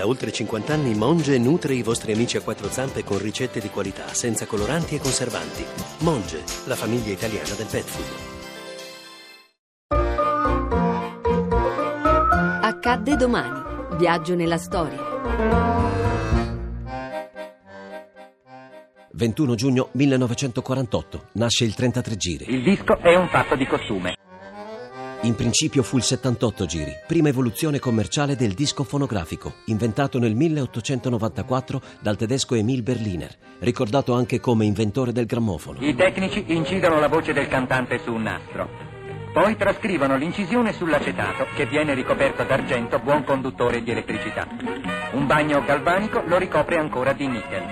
Da oltre 50 anni Monge nutre i vostri amici a quattro zampe con ricette di qualità, senza coloranti e conservanti. Monge, la famiglia italiana del pet food. Accadde domani. Viaggio nella storia. 21 giugno 1948 nasce il 33 giri. Il disco è un fatto di costume. In principio fu il 78 giri, prima evoluzione commerciale del disco fonografico, inventato nel 1894 dal tedesco Emil Berliner, ricordato anche come inventore del grammofono. I tecnici incidono la voce del cantante su un nastro. Poi trascrivono l'incisione sull'acetato che viene ricoperto d'argento buon conduttore di elettricità. Un bagno galvanico lo ricopre ancora di nickel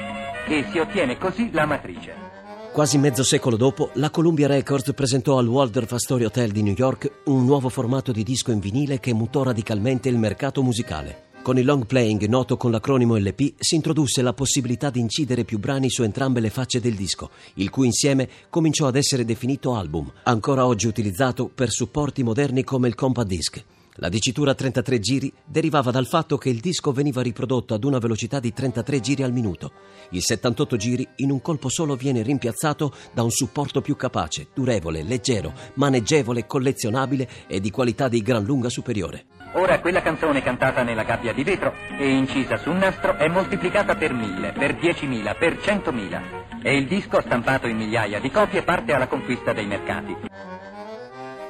e si ottiene così la matrice. Quasi mezzo secolo dopo, la Columbia Records presentò al Waldorf Astoria Hotel di New York un nuovo formato di disco in vinile che mutò radicalmente il mercato musicale. Con il long playing, noto con l'acronimo LP, si introdusse la possibilità di incidere più brani su entrambe le facce del disco, il cui insieme cominciò ad essere definito album, ancora oggi utilizzato per supporti moderni come il compact disc. La dicitura 33 giri derivava dal fatto che il disco veniva riprodotto ad una velocità di 33 giri al minuto. Il 78 giri in un colpo solo viene rimpiazzato da un supporto più capace, durevole, leggero, maneggevole, collezionabile e di qualità di gran lunga superiore. Ora quella canzone cantata nella gabbia di vetro e incisa su un nastro è moltiplicata per mille, per diecimila, per centomila e il disco stampato in migliaia di copie parte alla conquista dei mercati.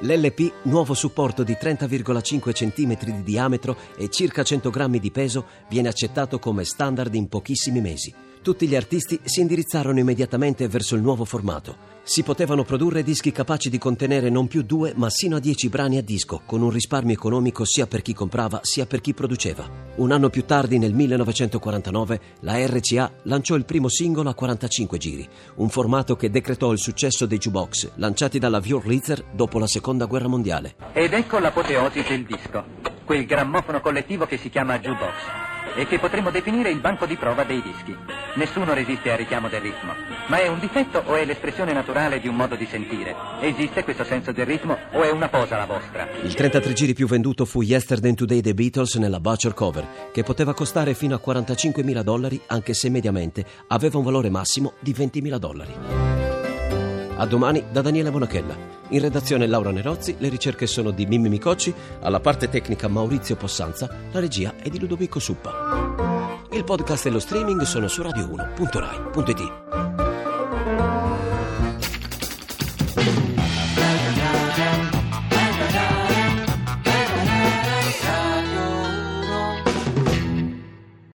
L'LP, nuovo supporto di 30,5 cm di diametro e circa 100 grammi di peso, viene accettato come standard in pochissimi mesi. Tutti gli artisti si indirizzarono immediatamente verso il nuovo formato. Si potevano produrre dischi capaci di contenere non più due, ma sino a dieci brani a disco, con un risparmio economico sia per chi comprava sia per chi produceva. Un anno più tardi, nel 1949, la RCA lanciò il primo singolo a 45 giri, un formato che decretò il successo dei jukebox, lanciati dalla Wurlitzer dopo la seconda guerra mondiale. Ed ecco l'apoteosi del disco, quel grammofono collettivo che si chiama jukebox e che potremmo definire il banco di prova dei dischi. Nessuno resiste al richiamo del ritmo, ma è un difetto o è l'espressione naturale di un modo di sentire? Esiste questo senso del ritmo o è una posa la vostra? Il 33 giri più venduto fu Yesterday Today dei Beatles nella Butcher Cover, che poteva costare fino a 45.000 dollari, anche se mediamente aveva un valore massimo di 20.000 dollari. A domani da Daniele Bonachella. In redazione Laura Nerozzi, le ricerche sono di Mimmi Micocci, alla parte tecnica Maurizio Possanza, la regia è di Ludovico Suppa. Il podcast e lo streaming sono su radio1.rai.it.